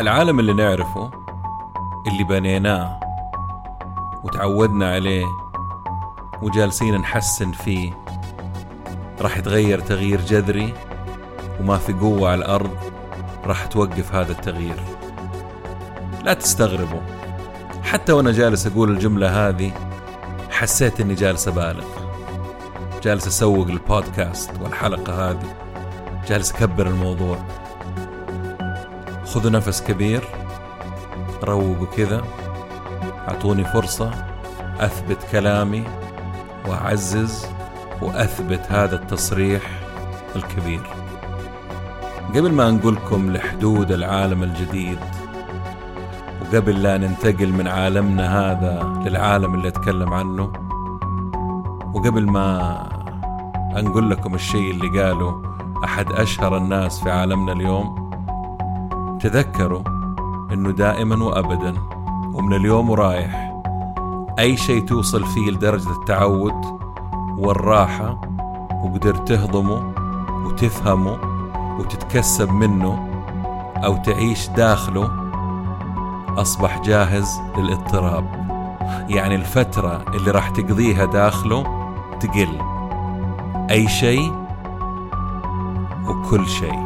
العالم اللي نعرفه اللي بنيناه وتعودنا عليه وجالسين نحسن فيه راح يتغير تغيير جذري وما في قوة على الأرض راح توقف هذا التغيير. لا تستغربوا حتى وأنا جالس أقول الجملة هذه حسيت إني جالس أبالغ. جالس أسوق البودكاست والحلقة هذه جالس أكبر الموضوع. خذوا نفس كبير روقوا كذا أعطوني فرصة أثبت كلامي وأعزز وأثبت هذا التصريح الكبير. قبل ما نقولكم لحدود العالم الجديد وقبل لا ننتقل من عالمنا هذا للعالم اللي أتكلم عنه وقبل ما أنقل لكم الشيء اللي قاله أحد أشهر الناس في عالمنا اليوم تذكروا أنه دائما وأبدا ومن اليوم ورايح أي شيء توصل فيه لدرجة التعود والراحة وقدرت تهضمه وتفهمه وتتكسب منه أو تعيش داخله أصبح جاهز للاضطراب. يعني الفترة اللي راح تقضيها داخله تقل. أي شيء وكل شيء.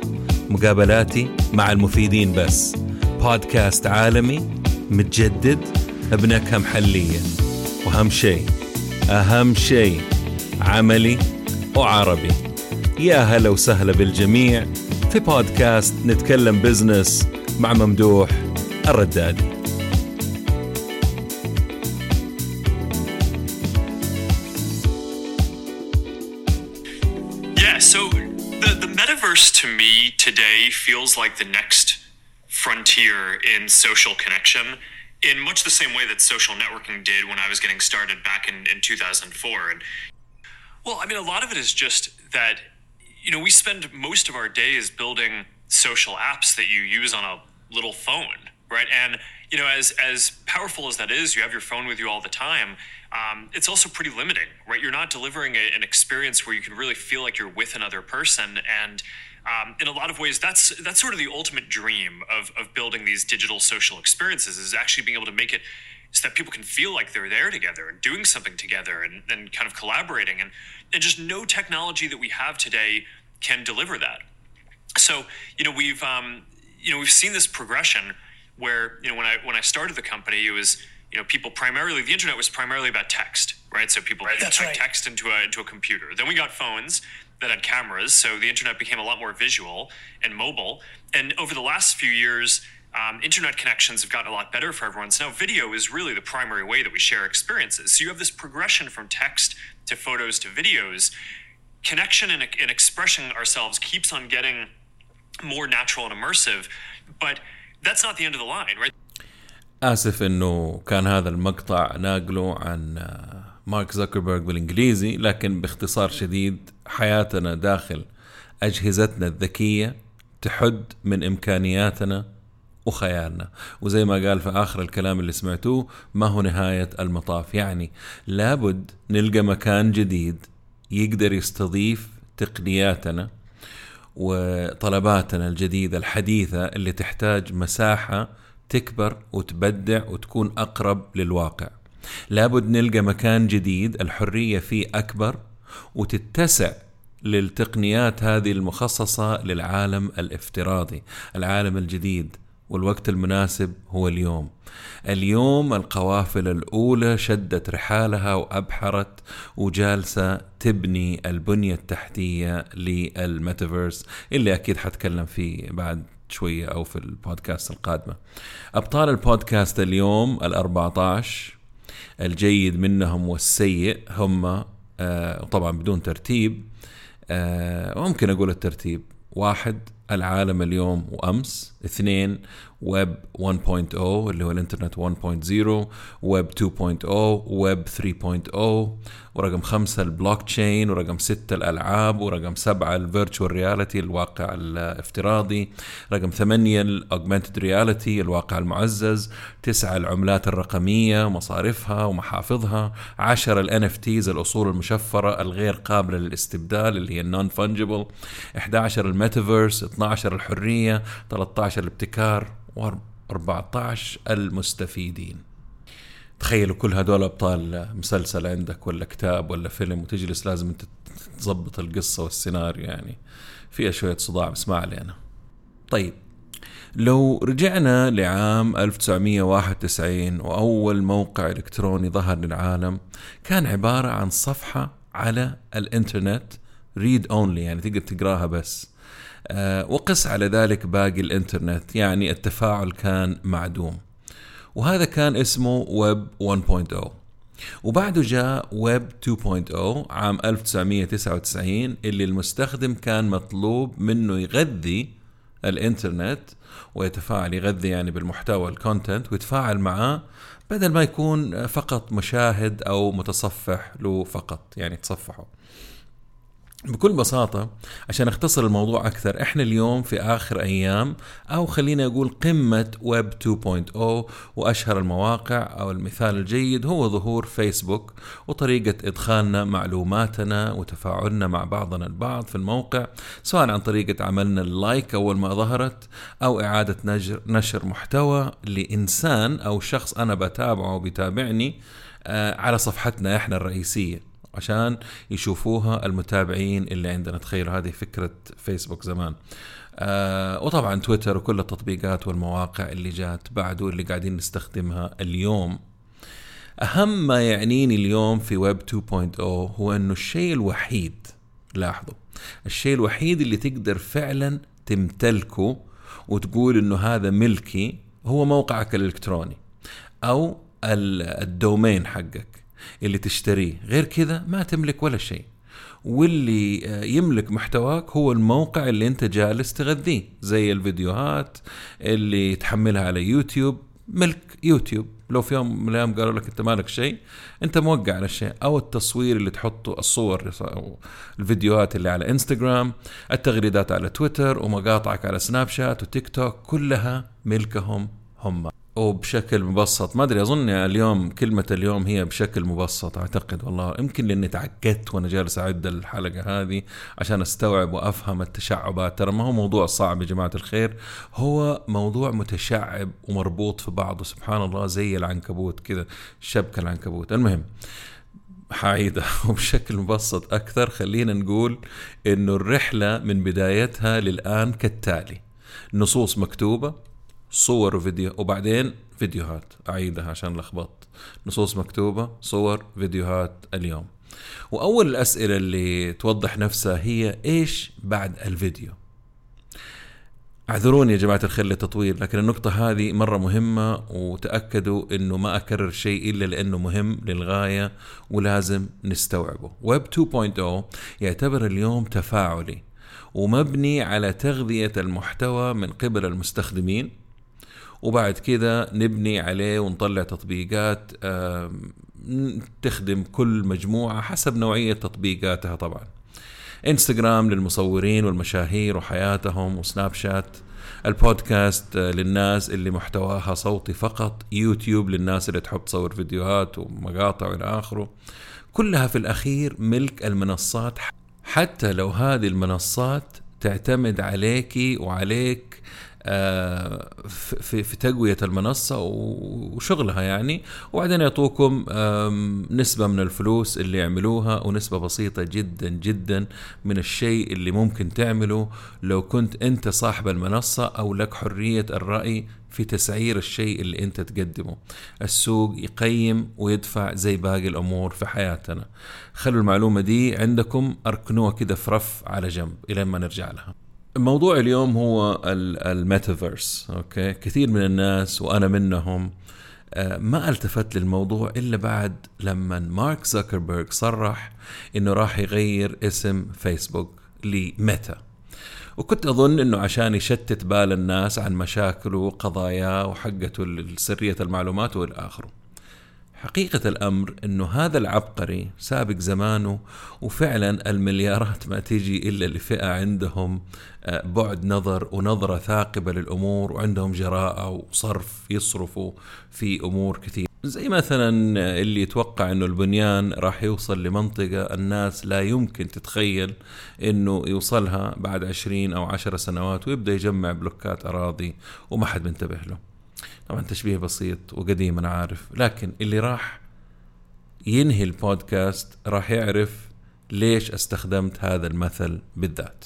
مقابلاتي مع المفيدين بس. بودكاست عالمي متجدد بنكهة محلية وأهم شيء أهم شيء عملي وعربي. يا هلا وسهلا بالجميع في بودكاست نتكلم بزنس مع ممدوح الردادي. Feels like the next frontier in social connection in much the same way that social networking did when I was getting started back in, in 2004. And well, I mean, a lot of it is just that, you know, we spend most of our days building social apps that you use on a little phone, right? And, you know, as, as powerful as that is, you have your phone with you all the time. Um, it's also pretty limiting, right? You're not delivering a, an experience where you can really feel like you're with another person. And um, in a lot of ways, that's that's sort of the ultimate dream of, of building these digital social experiences is actually being able to make it so that people can feel like they're there together and doing something together and, and kind of collaborating. And, and just no technology that we have today can deliver that. So, you know, we've um, you know, we've seen this progression where, you know, when I when I started the company, it was you know, people primarily the internet was primarily about text, right? So people That's type right. text into a into a computer. Then we got phones that had cameras, so the internet became a lot more visual and mobile. And over the last few years, um, internet connections have gotten a lot better for everyone. So now video is really the primary way that we share experiences. So you have this progression from text to photos to videos. Connection and, and expressing ourselves keeps on getting more natural and immersive, but that's not the end of the line, right? آسف إنه كان هذا المقطع ناقله عن آه، مارك زكربرج بالإنجليزي لكن باختصار شديد حياتنا داخل أجهزتنا الذكية تحد من إمكانياتنا وخيالنا. وزي ما قال في آخر الكلام اللي سمعتوه ما هو نهاية المطاف. يعني لابد نلقى مكان جديد يقدر يستضيف تقنياتنا وطلباتنا الجديدة الحديثة اللي تحتاج مساحة تكبر وتبدع وتكون أقرب للواقع. لابد نلقى مكان جديد الحرية فيه أكبر وتتسع للتقنيات هذه المخصصة للعالم الافتراضي العالم الجديد والوقت المناسب هو اليوم. اليوم القوافل الأولى شدت رحالها وأبحرت وجالسة تبني البنية التحتية للميتافيرس اللي أكيد حتكلم فيه بعد شوية أو في البودكاست القادمة. أبطال البودكاست اليوم ال 14 الجيد منهم والسيء هم آه طبعا بدون ترتيب آه ممكن أقول الترتيب واحد العالم اليوم وأمس اثنين ويب 1.0 اللي هو الانترنت 1.0 ويب 2.0 ويب 3.0 ورقم خمسة البلوك تشين ورقم ستة الألعاب ورقم سبعة ال virtual reality الواقع الافتراضي رقم ثمانية ال augmented reality الواقع المعزز تسعة العملات الرقمية ومصارفها ومحافظها عشرة ال NFTs الأصول المشفرة الغير قابلة للاستبدال اللي هي ال non-fungible 11 الميتافيرس 12 الحرية 13 الابتكار و14 المستفيدين تخيلوا كل هدول أبطال مسلسل عندك ولا كتاب ولا فيلم وتجلس لازم أنت تظبط القصة والسيناريو يعني فيها شوية صداع بس ما علينا. طيب لو رجعنا لعام 1991 وأول موقع إلكتروني ظهر للعالم كان عبارة عن صفحة على الإنترنت read only يعني تقدر تقراها بس. آه، وقس على ذلك باقي الإنترنت. يعني التفاعل كان معدوم. وهذا كان اسمه ويب 1.0 وبعده جاء ويب 2.0 عام 1999 اللي المستخدم كان مطلوب منه يغذي الإنترنت ويتفاعل يغذي يعني بالمحتوى ال content ويتفاعل معاه بدل ما يكون فقط مشاهد أو متصفح له فقط يعني تصفحه. بكل بساطة عشان أختصر الموضوع أكثر إحنا اليوم في آخر أيام أو خلينا أقول قمة ويب 2.0 وأشهر المواقع أو المثال الجيد هو ظهور فيسبوك وطريقة إدخالنا معلوماتنا وتفاعلنا مع بعضنا البعض في الموقع سواء عن طريقة عملنا ال like أول ما ظهرت أو إعادة نشر, نشر محتوى لإنسان أو شخص أنا بتابعه وبيتابعني آه، على صفحتنا إحنا الرئيسية. عشان يشوفوها المتابعين اللي عندنا. تخيلوا هذه فكرة فيسبوك زمان. آه وطبعا تويتر وكل التطبيقات والمواقع اللي جات بعده اللي قاعدين نستخدمها اليوم. أهم ما يعنيني اليوم في ويب 2.0 هو أنه الشيء الوحيد لاحظوا الشيء الوحيد اللي تقدر فعلا تمتلكه وتقول إنه هذا ملكي هو موقعك الإلكتروني أو ال domain حقك. اللي تشتريه. غير كذا ما تملك ولا شيء. واللي آه، يملك محتواك هو الموقع اللي انت جالس تغذيه. زي الفيديوهات اللي تحملها على يوتيوب. ملك يوتيوب. لو في يوم من الأيام قالوا لك أنت مالك شيء أنت موقع على الشيء. أو التصوير اللي تحطه الصور أو الفيديوهات اللي على إنستغرام. التغريدات على تويتر. ومقاطعك على سناب شات. وتيك توك. كلها ملكهم هم. وبشكل مبسط. ما أدري أظن اليوم كلمة اليوم هي بشكل مبسط أعتقد والله. يمكن لأني تعقدت وأنا جالس أعد الحلقة هذه عشان أستوعب وأفهم التشعبات. ترى ما هو موضوع صعب يا جماعة الخير هو موضوع متشعب ومربوط في بعضه. سبحان الله زي العنكبوت كذا شبكة العنكبوت. المهم حعيدة وبشكل مبسط أكثر خلينا نقول إنه الرحلة من بدايتها للآن كالتالي. نصوص مكتوبة صور وفيديو وبعدين فيديوهات. أعيدها عشان لخبطت نصوص مكتوبة صور فيديوهات اليوم. وأول الأسئلة اللي توضح نفسها هي إيش بعد الفيديو؟ اعذروني يا جماعة الخير للتطوير لكن النقطة هذه مرة مهمة وتأكدوا إنه ما أكرر شيء إلا لأنه مهم للغاية ولازم نستوعبه. ويب 2.0 يعتبر اليوم تفاعلي ومبني على تغذية المحتوى من قبل المستخدمين وبعد كده نبني عليه ونطلع تطبيقات تخدم كل مجموعة حسب نوعية تطبيقاتها طبعا. إنستغرام للمصورين والمشاهير وحياتهم وسناب شات البودكاست آه، للناس اللي محتواها صوتي فقط يوتيوب للناس اللي تحب تصور فيديوهات ومقاطع وإلى آخره. كلها في الأخير ملك المنصات. حتى لو هذه المنصات تعتمد عليكي وعليك آه، في في تقوية المنصة وشغلها يعني. وبعدين يعطوكم نسبة من الفلوس اللي يعملوها ونسبة بسيطة جدا جدا من الشيء اللي ممكن تعمله لو كنت أنت صاحب المنصة أو لك حرية الرأي في تسعير الشيء اللي أنت تقدمه. السوق يقيم ويدفع زي باقي الأمور في حياتنا. خلوا المعلومة دي عندكم أركنوها كده في رف على جنب إلى ما نرجع لها. موضوع اليوم هو ال metaverse okay؟ كثير من الناس وأنا منهم آه، ما التفت للموضوع إلا بعد لما مارك زكربرج صرح إنه راح يغير اسم فيسبوك لميتا. وكنت أظن إنه عشان يشتت بال الناس عن مشاكله وقضاياه وحقته سرية المعلومات والى اخره حقيقة الأمر أنه هذا العبقري سابق زمانه وفعلا المليارات ما تيجي إلا لفئة عندهم آه، بعد نظر ونظرة ثاقبة للأمور وعندهم جراءة وصرف يصرفوا في أمور كثير زي مثلا اللي يتوقع أنه البنيان راح يوصل لمنطقة الناس لا يمكن تتخيل أنه يوصلها بعد عشرين أو عشر سنوات ويبدأ يجمع بلوكات أراضي وما حد منتبه له. طبعا تشبيه بسيط وقديم أنا عارف. لكن اللي راح ينهي البودكاست راح يعرف ليش استخدمت هذا المثل بالذات.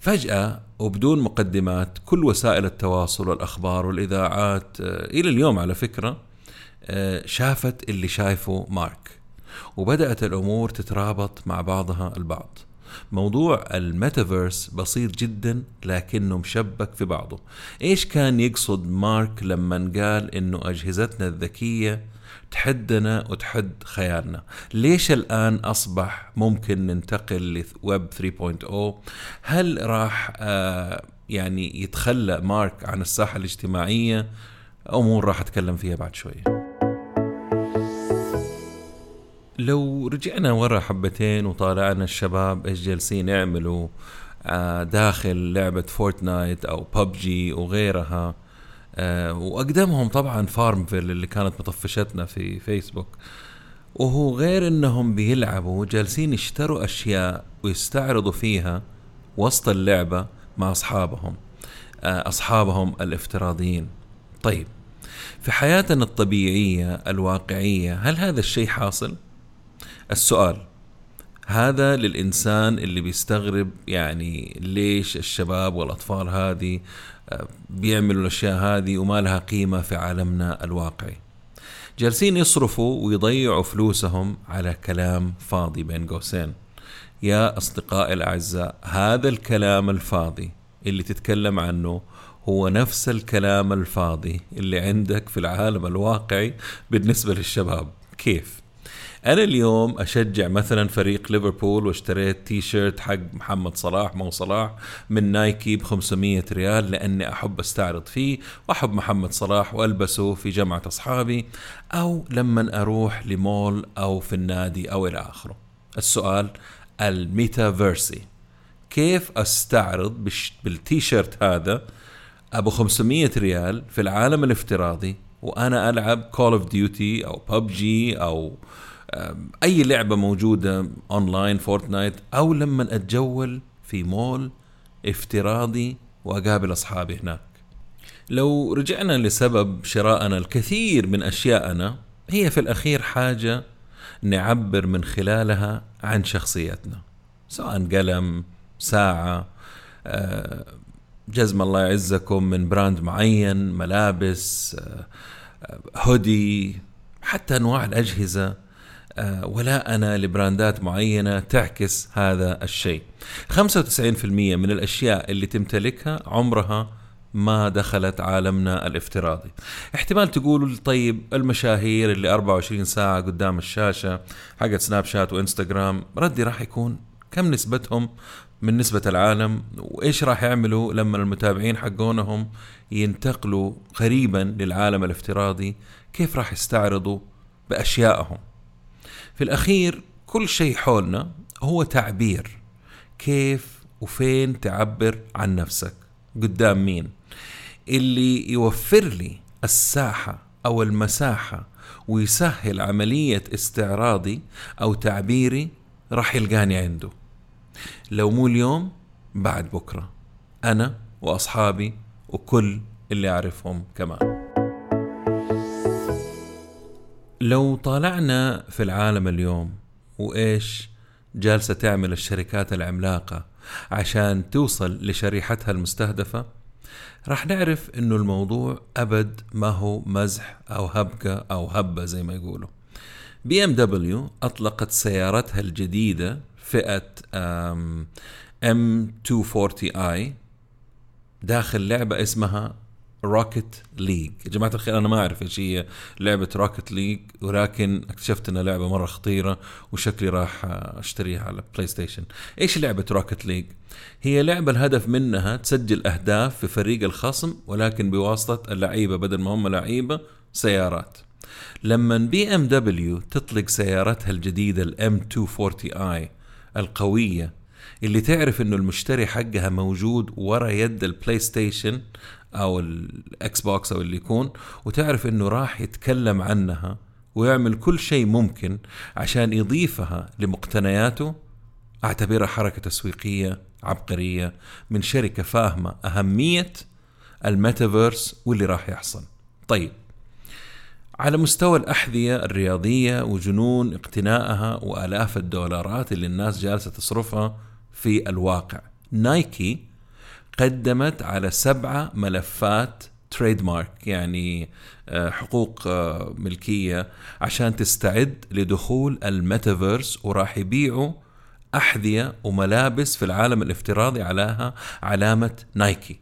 فجأة وبدون مقدمات كل وسائل التواصل والأخبار والإذاعات آه، إلى اليوم على فكرة آه، شافت اللي شايفه مارك. وبدأت الأمور تترابط مع بعضها البعض. موضوع الميتافيرس بسيط جدا لكنه مشبك في بعضه. إيش كان يقصد مارك لما قال إنه أجهزتنا الذكية تحدنا وتحد خيالنا؟ ليش الآن أصبح ممكن ننتقل لويب 3.0 هل راح آه يعني يتخلى مارك عن الساحة الاجتماعية؟ أمور راح أتكلم فيها بعد شوية. لو رجعنا ورا حبتين وطالعنا الشباب إيش جالسين يعملوا؟ آه، داخل لعبة فورتنايت أو ببجي وغيرها. آه، وأقدمهم طبعا فارمفيل اللي كانت مطفشتنا في فيسبوك وهو غير إنهم بيلعبوا جالسين يشتروا أشياء ويستعرضوا فيها وسط اللعبة مع أصحابهم. آه، أصحابهم الافتراضيين. طيب في حياتنا الطبيعية الواقعية هل هذا الشيء حاصل؟ السؤال هذا للإنسان اللي بيستغرب يعني ليش الشباب والأطفال هذه آه، بيعملوا الأشياء هذه وما لها قيمة في عالمنا الواقعي. جالسين يصرفوا ويضيعوا فلوسهم على كلام فاضي بين قوسين. يا أصدقائي الأعزاء هذا الكلام الفاضي اللي تتكلم عنه هو نفس الكلام الفاضي اللي عندك في العالم الواقعي بالنسبة للشباب. كيف؟ أنا اليوم أشجع مثلا فريق ليفربول واشتريت تي شيرت حق محمد صلاح مو صلاح من نايكي ب 500 ريال لأني أحب أستعرض فيه وأحب محمد صلاح وألبسه في جمعة أصحابي أو لما أروح لمول أو في النادي أو إلى آخره. السؤال الميتافيرسي. كيف أستعرض بالتي شيرت هذا؟ أبو 500 ريال في العالم الافتراضي وأنا ألعب كول اوف ديوتي أو ببجي أو أي لعبة موجودة اونلاين فورتنايت أو لما أتجول في مول افتراضي وأقابل أصحابي هناك. لو رجعنا لسبب شرائنا الكثير من اشيائنا هي في الأخير حاجة نعبر من خلالها عن شخصيتنا. سواء قلم ساعة آه، جزم الله يعزكم من براند معين ملابس هودي آه، حتى أنواع الأجهزة. آه، ولا أنا لبراندات معينة تعكس هذا الشيء. 95% من الأشياء اللي تمتلكها عمرها ما دخلت عالمنا الافتراضي. احتمال تقولوا طيب المشاهير اللي 24 ساعة قدام الشاشة حقت سناب شات وإنستغرام ردي راح يكون كم نسبتهم من نسبة العالم؟ وإيش راح يعملوا لما المتابعين حقونهم ينتقلوا قريبا للعالم الافتراضي؟ كيف راح يستعرضوا بأشيائهم؟ في الأخير كل شيء حولنا هو تعبير. كيف وفين تعبر عن نفسك؟ قدام مين؟ اللي يوفر لي الساحة أو المساحة ويسهل عملية استعراضي أو تعبيري راح يلقاني عنده. لو مو اليوم بعد بكرة. أنا وأصحابي وكل اللي أعرفهم كمان. لو طالعنا في العالم اليوم وإيش جالسة تعمل الشركات العملاقة عشان توصل لشريحتها المستهدفة؟ راح نعرف إنه الموضوع أبد ما هو مزح أو هبكة أو هبة زي ما يقولوا. بي إم دبليو أطلقت سيارتها الجديدة فئة M240i داخل لعبة اسمها روكيت ليج يا جماعة الخير أنا ما أعرف إيش هي لعبة Rocket League ولكن اكتشفت إنها لعبة مرة خطيرة وشكلي راح أشتريها على بلاي ستيشن إيش لعبة Rocket League هي لعبة الهدف منها تسجل أهداف في فريق الخصم ولكن بواسطة اللعيبة بدل ما هم لعيبة سيارات. لما بي إم دبليو تطلق سيارتها الجديدة ال M240i القوية اللي تعرف إنه المشتري حقها موجود ورا يد البلاي ستيشن أو الاكس بوكس أو اللي يكون وتعرف إنه راح يتكلم عنها ويعمل كل شيء ممكن عشان يضيفها لمقتنياته أعتبرها حركة تسويقية عبقرية من شركة فاهمة أهمية الميتافيرس واللي راح يحصل. طيب على مستوى الأحذية الرياضية وجنون اقتنائها وآلاف الدولارات اللي الناس جالسة تصرفها في الواقع. نايكي قدمت على سبعة ملفات trademark يعني آه، حقوق آه، ملكية عشان تستعد لدخول الميتافيرس وراح يبيعوا أحذية وملابس في العالم الافتراضي عليها علامة نايكي.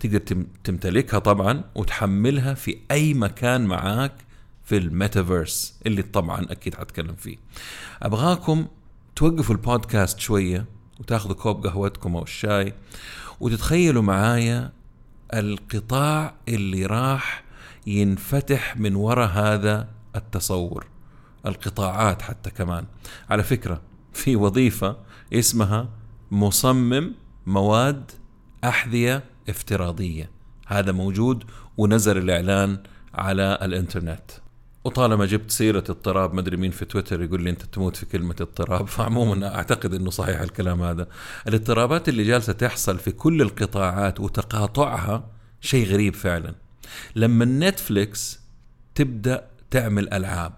تقدر تمتلكها طبعا وتحملها في أي مكان معاك في الميتافيرس اللي طبعا أكيد حتكلم فيه. أبغاكم توقفوا البودكاست شوية وتاخذوا كوب قهوتكم أو الشاي وتتخيلوا معايا القطاع اللي راح ينفتح من وراء هذا التصور القطاعات حتى كمان. على فكرة في وظيفة اسمها مصمم مواد أحذية افتراضية. هذا موجود ونزل الإعلان على الإنترنت. وطالما جبت سيرة اضطراب مدري مين في تويتر يقول لي أنت تموت في كلمة اضطراب. فعموما أعتقد إنه صحيح الكلام هذا. الاضطرابات اللي جالسة تحصل في كل القطاعات وتقاطعها شيء غريب فعلا. لما نتفليكس تبدأ تعمل ألعاب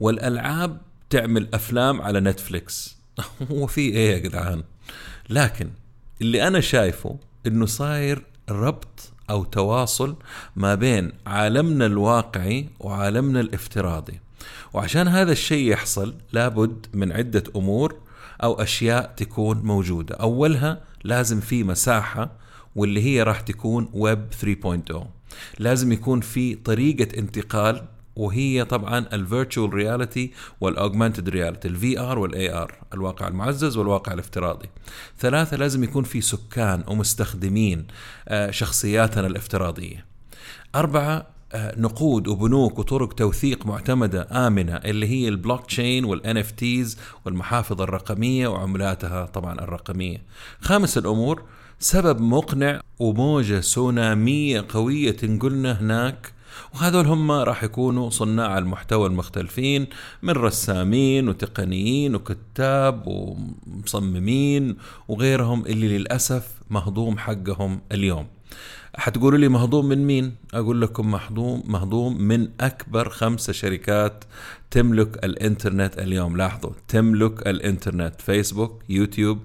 والألعاب تعمل أفلام على نتفليكس. هو في إيه يا جدعان؟ لكن اللي أنا شايفه إنه صاير ربط أو تواصل ما بين عالمنا الواقعي وعالمنا الافتراضي. وعشان هذا الشيء يحصل لابد من عدة أمور أو أشياء تكون موجودة. أولها لازم في مساحة واللي هي راح تكون ويب 3.0 لازم يكون في طريقة انتقال وهي طبعا ال virtual reality وال augmented reality ال VR وال AR الواقع المعزز والواقع الافتراضي ثلاثة لازم يكون في سكان ومستخدمين آه، شخصياتنا الافتراضية أربعة آه، نقود وبنوك وطرق توثيق معتمدة آمنة اللي هي البلوك تشين وال NFTs والمحافظ الرقمية وعملاتها طبعا الرقمية. خامس الأمور سبب مقنع وموجة سونامية قوية تنقلنا هناك وهذول هم راح يكونوا صناع المحتوى المختلفين من رسامين وتقنيين وكتاب ومصممين وغيرهم اللي للأسف مهضوم حقهم اليوم حتقولوا لي مهضوم من مين؟ أقول لكم مهضوم مهضوم من أكبر خمسة شركات تملك الإنترنت اليوم لاحظوا تملك الإنترنت فيسبوك يوتيوب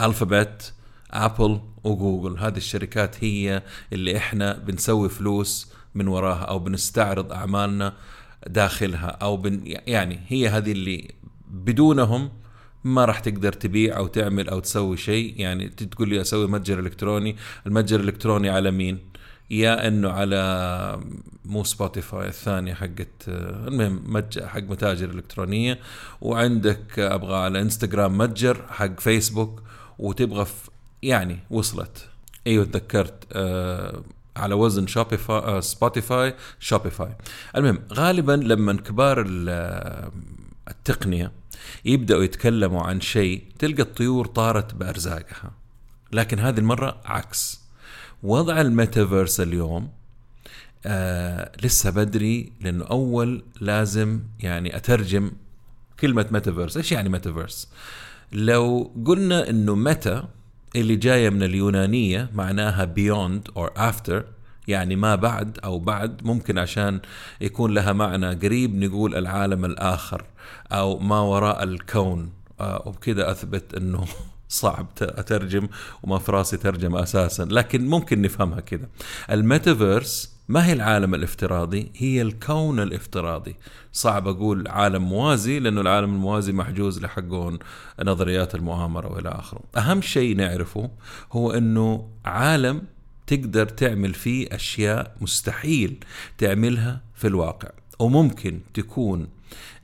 ألفابت ابل وجوجل هذه الشركات هي اللي إحنا بنسوي فلوس من وراها أو بنستعرض أعمالنا داخلها أو بن يعني هي هذه اللي بدونهم ما راح تقدر تبيع أو تعمل أو تسوي شيء. يعني تقول لي أسوي متجر إلكتروني المتجر الإلكتروني على مين؟ يا إنه على مو سبوتيفاي الثانية حقت المهم متجر حق متاجر إلكترونية. وعندك أبغى على انستغرام متجر حق فيسبوك وتبغى يعني وصلت. أيوه تذكرت آه على وزن شوبيفاي سبوتيفاي شوبيفاي المهم غالبا لما كبار آه، التقنية يبدأوا يتكلموا عن شيء تلقى الطيور طارت بأرزاقها. لكن هذه المرة عكس. وضع الميتافيرس اليوم آه لسه بدري لأنه أول لازم يعني أترجم كلمة ميتافيرس. إيش يعني ميتافيرس؟ لو قلنا إنه متى اللي جاية من اليونانية معناها beyond or after يعني ما بعد أو بعد ممكن عشان يكون لها معنى قريب نقول العالم الآخر أو ما وراء الكون. آه، وبكذا أثبت إنه صعب أترجم وما في راسي ترجمة أساسا لكن ممكن نفهمها كذا. الميتافيرس ما هي العالم الافتراضي؟ هي الكون الافتراضي. صعب أقول عالم موازي لأنه العالم الموازي محجوز لحقون نظريات المؤامرة وإلى آخره. أهم شيء نعرفه هو أنه عالم تقدر تعمل فيه أشياء مستحيل تعملها في الواقع. وممكن تكون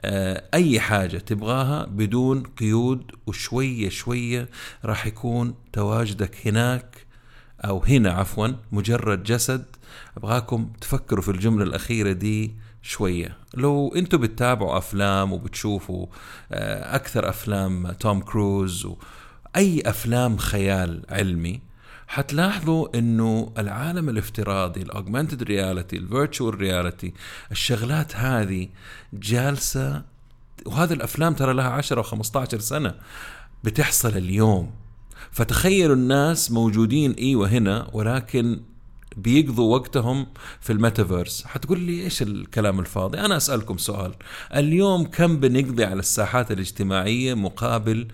آه، أي حاجة تبغاها بدون قيود وشوية شوية راح يكون تواجدك هناك أو هنا عفوا مجرد جسد أبغاكم تفكروا في الجملة الأخيرة دي شوية. لو أنتم بتتابعوا أفلام وبتشوفوا آه، أكثر أفلام توم كروز وأي أفلام خيال علمي حتلاحظوا إنه العالم الافتراضي ال augmented reality ال virtual reality الشغلات هذه جالسة وهذه الأفلام ترى لها 10 و15 سنة بتحصل اليوم. فتخيلوا الناس موجودين أيوه هنا ولكن بيقضوا وقتهم في الميتافيرس. حتقول لي إيش الكلام الفاضي؟ أنا أسألكم سؤال. اليوم كم بنقضي على الساحات الاجتماعية مقابل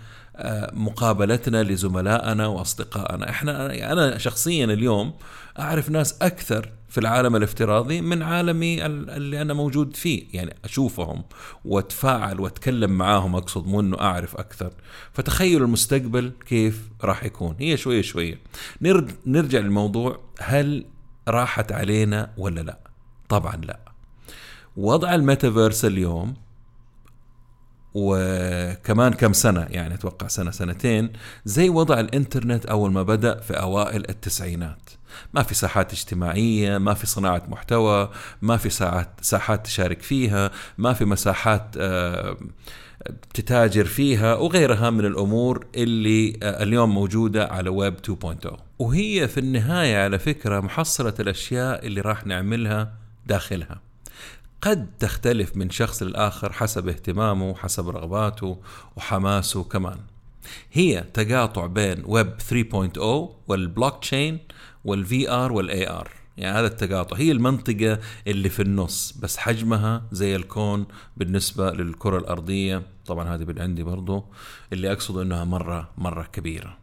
مقابلتنا لزملائنا وأصدقائنا. إحنا أنا شخصيا اليوم أعرف ناس أكثر في العالم الافتراضي من عالمي اللي أنا موجود فيه. يعني أشوفهم وأتفاعل وأتكلم معاهم أقصد مو إنه أعرف أكثر. فتخيلوا المستقبل كيف راح يكون. هي شوية شوية. نرجع للموضوع. هل راحت علينا ولا لا؟ طبعا لا. وضع الميتافيرس اليوم وكمان كم سنة يعني أتوقع سنة سنتين زي وضع الإنترنت أول ما بدأ في أوائل التسعينات. ما في ساحات اجتماعية ما في صناعة محتوى ما في ساحات, ساحات تشارك فيها ما في مساحات آه، تتاجر فيها وغيرها من الأمور اللي آه، اليوم موجودة على ويب 2.0 وهي في النهاية على فكرة محصلة الأشياء اللي راح نعملها داخلها. قد تختلف من شخص للآخر حسب اهتمامه حسب رغباته وحماسه كمان. هي تقاطع بين ويب 3.0 والبلوك تشين وال VR وال AR. يعني هذا التقاطع هي المنطقة اللي في النص بس حجمها زي الكون بالنسبة للكرة الأرضية. طبعا هذه من عندي برضو اللي أقصد أنها مرة مرة كبيرة.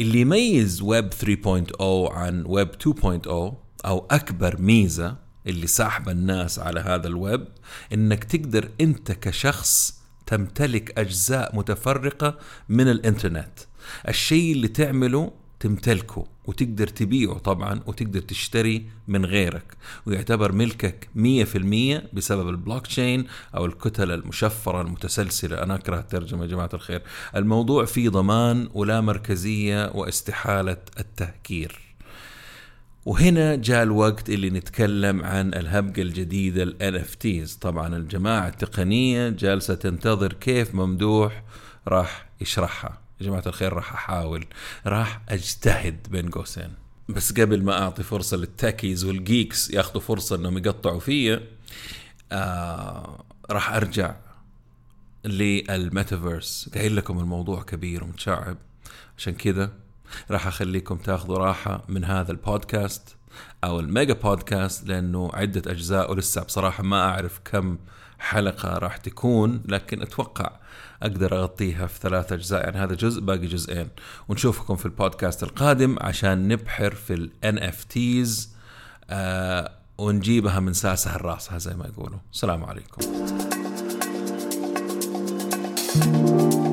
اللي يميز ويب 3.0 عن ويب 2.0 أو أكبر ميزة اللي ساحبه الناس على هذا الويب إنك تقدر أنت كشخص تمتلك أجزاء متفرقة من الإنترنت. الشيء اللي تعمله تمتلكه وتقدر تبيعه طبعا وتقدر تشتري من غيرك ويعتبر ملكك 100% بسبب البلوك تشين أو الكتل المشفرة المتسلسلة. أنا أكره الترجمة يا جماعة الخير. الموضوع فيه ضمان ولا مركزية واستحالة التهكير. وهنا جاء الوقت اللي نتكلم عن الهبة الجديدة ال NFTs طبعا الجماعة التقنية جالسة تنتظر كيف ممدوح راح يشرحها. يا جماعة الخير راح أحاول راح أجتهد بين قوسين. بس قبل ما أعطي فرصة لل techies وال geeks ياخذوا فرصة أنهم يقطعوا فيا آه راح أرجع للميتافيرس. قايل لكم الموضوع كبير ومتشعب. عشان كذا راح أخليكم تاخذوا راحة من هذا البودكاست أو ال mega بودكاست لأنه عدة أجزاء ولسه بصراحة ما أعرف كم حلقة راح تكون لكن أتوقع أقدر أغطيها في ثلاث أجزاء يعني هذا جزء باقي جزئين. ونشوفكم في البودكاست القادم عشان نبحر في ال NFTs ونجيبها من ساسها لراسها زي ما يقولوا. السلام عليكم. thank you